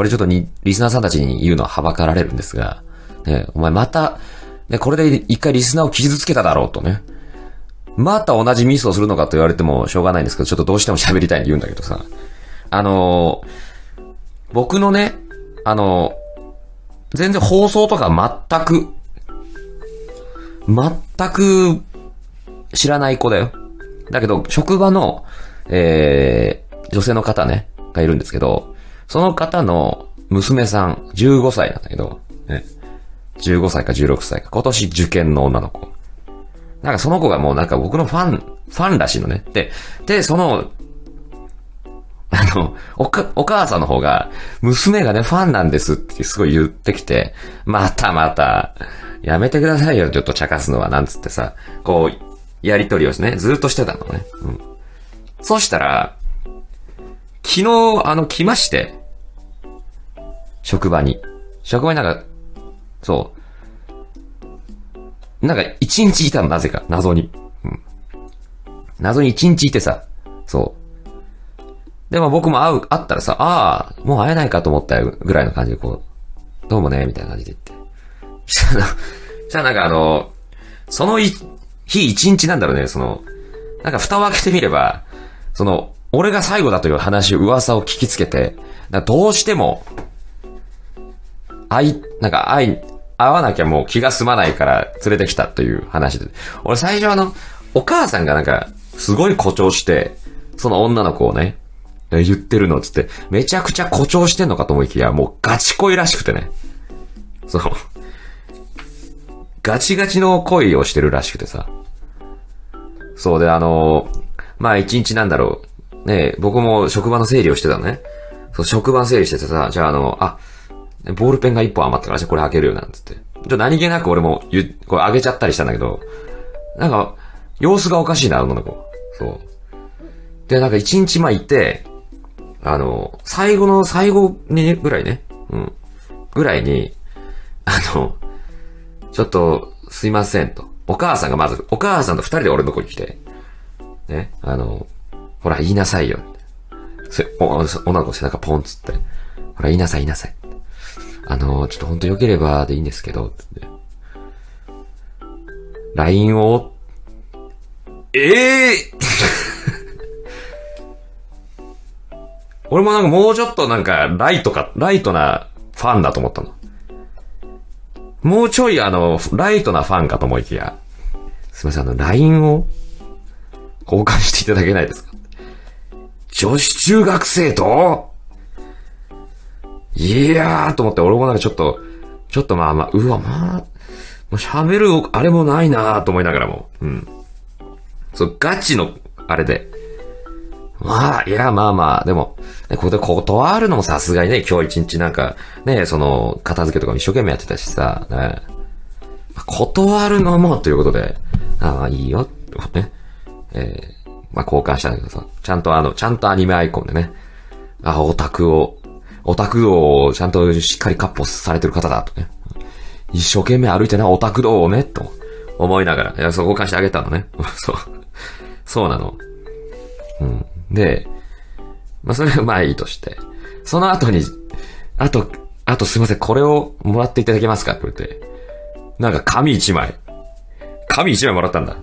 これちょっとに、リスナーさんたちに言うのははばかられるんですが、ね、お前また、ね、これで一回リスナーを傷つけただろうとね。また同じミスをするのかと言われてもしょうがないんですけど、ちょっとどうしても喋りたいんで言うんだけどさ。あのー、僕のね、あのー、全然放送とか全く、全く知らない子だよ。だけど、職場の、えー、女性の方ね、がいるんですけど、その方の娘さん、15歳なんだけど、ね、15歳か16歳か、今年受験の女の子。なんかその子がもうなんか僕のファン、ファンらしいのね。で、で、その、あの、おか、お母さんの方が、娘がね、ファンなんですってすごい言ってきて、またまた、やめてくださいよ、ちょっと茶化すのは、なんつってさ、こう、やりとりをね、ずっとしてたのね。うん。そしたら、昨日、あの、来まして、職場に。職場になんか、そう。なんか、一日いたの、なぜか。謎に。うん。謎に一日いてさ。そう。でも僕も会う、会ったらさ、ああ、もう会えないかと思ったよ、ぐらいの感じでこう、どうもね、みたいな感じで言って。したら、したらなんかあの、その日一日なんだろうね、その、なんか蓋を開けてみれば、その、俺が最後だという話、噂を聞きつけて、どうしても、会い、なんか会い、会わなきゃもう気が済まないから連れてきたという話で。俺最初あの、お母さんがなんか、すごい誇張して、その女の子をね、言ってるのつって、めちゃくちゃ誇張してんのかと思いきや、もうガチ恋らしくてね。そう。ガチガチの恋をしてるらしくてさ。そうで、あのまあ一日なんだろう。ね僕も職場の整理をしてたのね。そう、職場整理しててさ、じゃああの、あ、ボールペンが一本余ったから、じゃこれ開けるよ、なんつって。ちょ、何気なく俺も言、これあげちゃったりしたんだけど、なんか、様子がおかしいな、女の子。そう。で、なんか一日前行って、あの、最後の最後に、ぐらいね、うん。ぐらいに、あの、ちょっと、すいませんと。お母さんがまず、お母さんと二人で俺のとこに来て、ね、あの、ほら、言いなさいよ。そお女の子背中ポンつって、ほら、言いなさい、言いなさい。あの、ちょっとほんと良ければでいいんですけど、って。LINE を、ええー、俺もなんかもうちょっとなんか、ライトか、ライトなファンだと思ったの。もうちょいあの、ライトなファンかと思いきや、すみません、あの、LINE を？交換していただけないですか？女子中学生と？いやーと思って、俺もなんかちょっと、ちょっとまあまあ、うわ、まあ、もう喋る、あれもないなーと思いながらも、うん。そう、ガチの、あれで。まあ、いや、まあまあ、でも、ね、ここで断るのもさすがにね、今日一日なんか、ね、その、片付けとかも一生懸命やってたしさ、ね。断るのも、ということで、ああ、いいよ、ね。えー、まあ交換したんだけどさ、ちゃんとあの、ちゃんとアニメアイコンでね、あ、オタクを、オタク道をちゃんとしっかりカッポされてる方だとね。一生懸命歩いてな、オタク道をね、と思いながら、いや、そう交換してあげたのね。そう。そうなの。うん。で、まあ、それはまあいいとして。その後に、あと、あとすいません、これをもらっていただけますか？って言って。なんか紙一枚。紙一枚もらったんだ。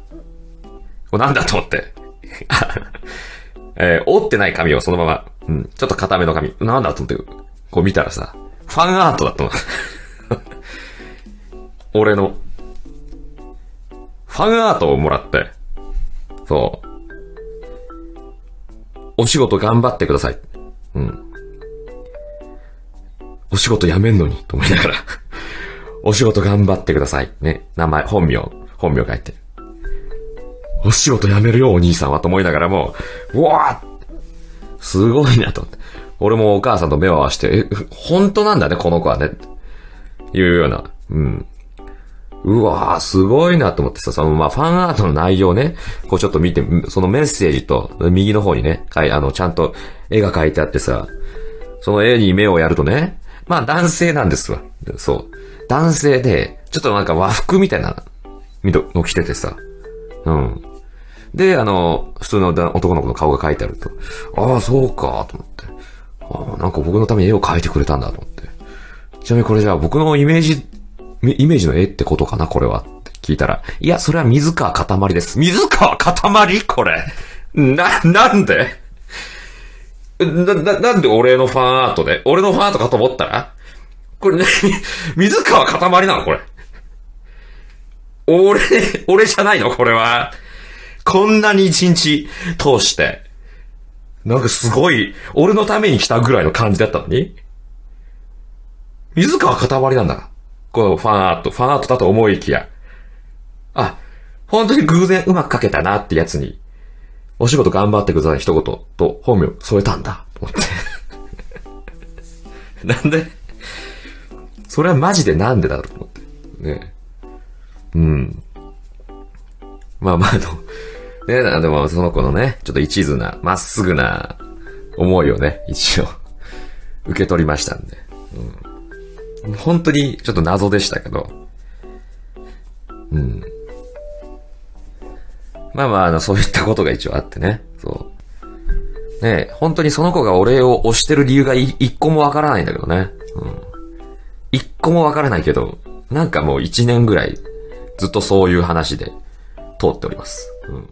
これなんだと思って。えー、折ってない紙をそのまま、うん、ちょっと固めの紙。なんだと思って、こう見たらさ、ファンアートだったの。俺の。ファンアートをもらって、そう。お仕事頑張ってください。うん。お仕事辞めんのに、と思いながらお仕事頑張ってください。ね。名前、本名、本名書いて。お仕事辞めるよ、お兄さんは、と思いながらも、うわーすごいな、と。俺もお母さんと目を合わせて、え、本当なんだね、この子はね。いうような。うん。うわーすごいなと思ってさ、その、まあ、ファンアートの内容ね、こうちょっと見て、そのメッセージと、右の方にね、かい、あの、ちゃんと絵が描いてあってさ、その絵に目をやるとね、まあ、男性なんですわ。そう。男性で、ちょっとなんか和服みたいな、の着ててさ、うん。で、あの、普通の男の子の顔が描いてあると、ああ、そうか、と思って。ああなんか僕のために絵を描いてくれたんだと思って。ちなみにこれじゃあ僕のイメージ、イメージの絵ってことかなこれは。って聞いたら、いや、それは水川かたまりです。水川かたまりこれ。な、なんで？な、な、なんで俺のファンアートで？俺のファンアートかと思ったら？これね、水川かたまりなのこれ。俺、俺じゃないのこれは。こんなに一日通して、なんかすごい、俺のために来たぐらいの感じだったのに水川かたまりなんだ。このファンアート、ファンアートだと思いきや。あ、本当に偶然うまく書けたなってやつに、お仕事頑張ってください一言と本名添えたんだ。と思って。なんでそれはマジでなんでだろうと思って。ねうん。まあまあ、あの、ねでもその子のね、ちょっと一途な、まっすぐな思いをね、一応、受け取りましたんで。うん。本当にちょっと謎でしたけど。うん。まあまあ、あの、そういったことが一応あってね。そう。ね本当にその子が俺を推してる理由が一個もわからないんだけどね。うん。一個もわからないけど、なんかもう一年ぐらい、ずっとそういう話で通っております。うん。